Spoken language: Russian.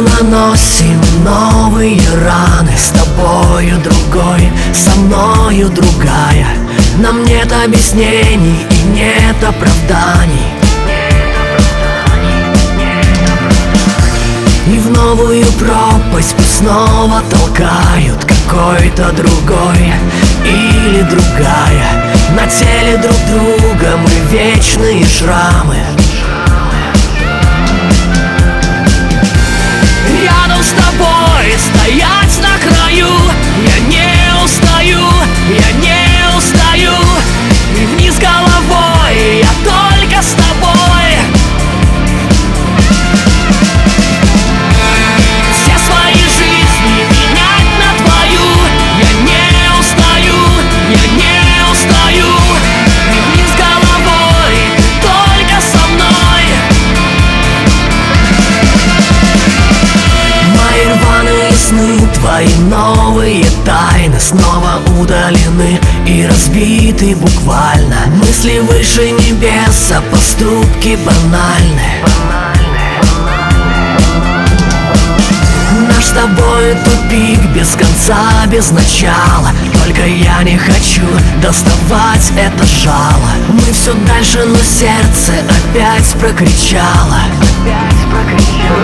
наносим новые раны. С тобою другой, со мною другая. Нам нет объяснений и нет оправданий. И в новую пропасть пусть снова толкают. Какой-то другой или другая. На теле друг друга мы вечные шрамы сны, твои новые тайны Снова удалены и разбиты буквально. Мысли выше небес, а поступки банальны. Наш с тобой тупик без конца, без начала. Только я не хочу доставать это жало. Мы все дальше, но сердце опять прокричало. Рядом с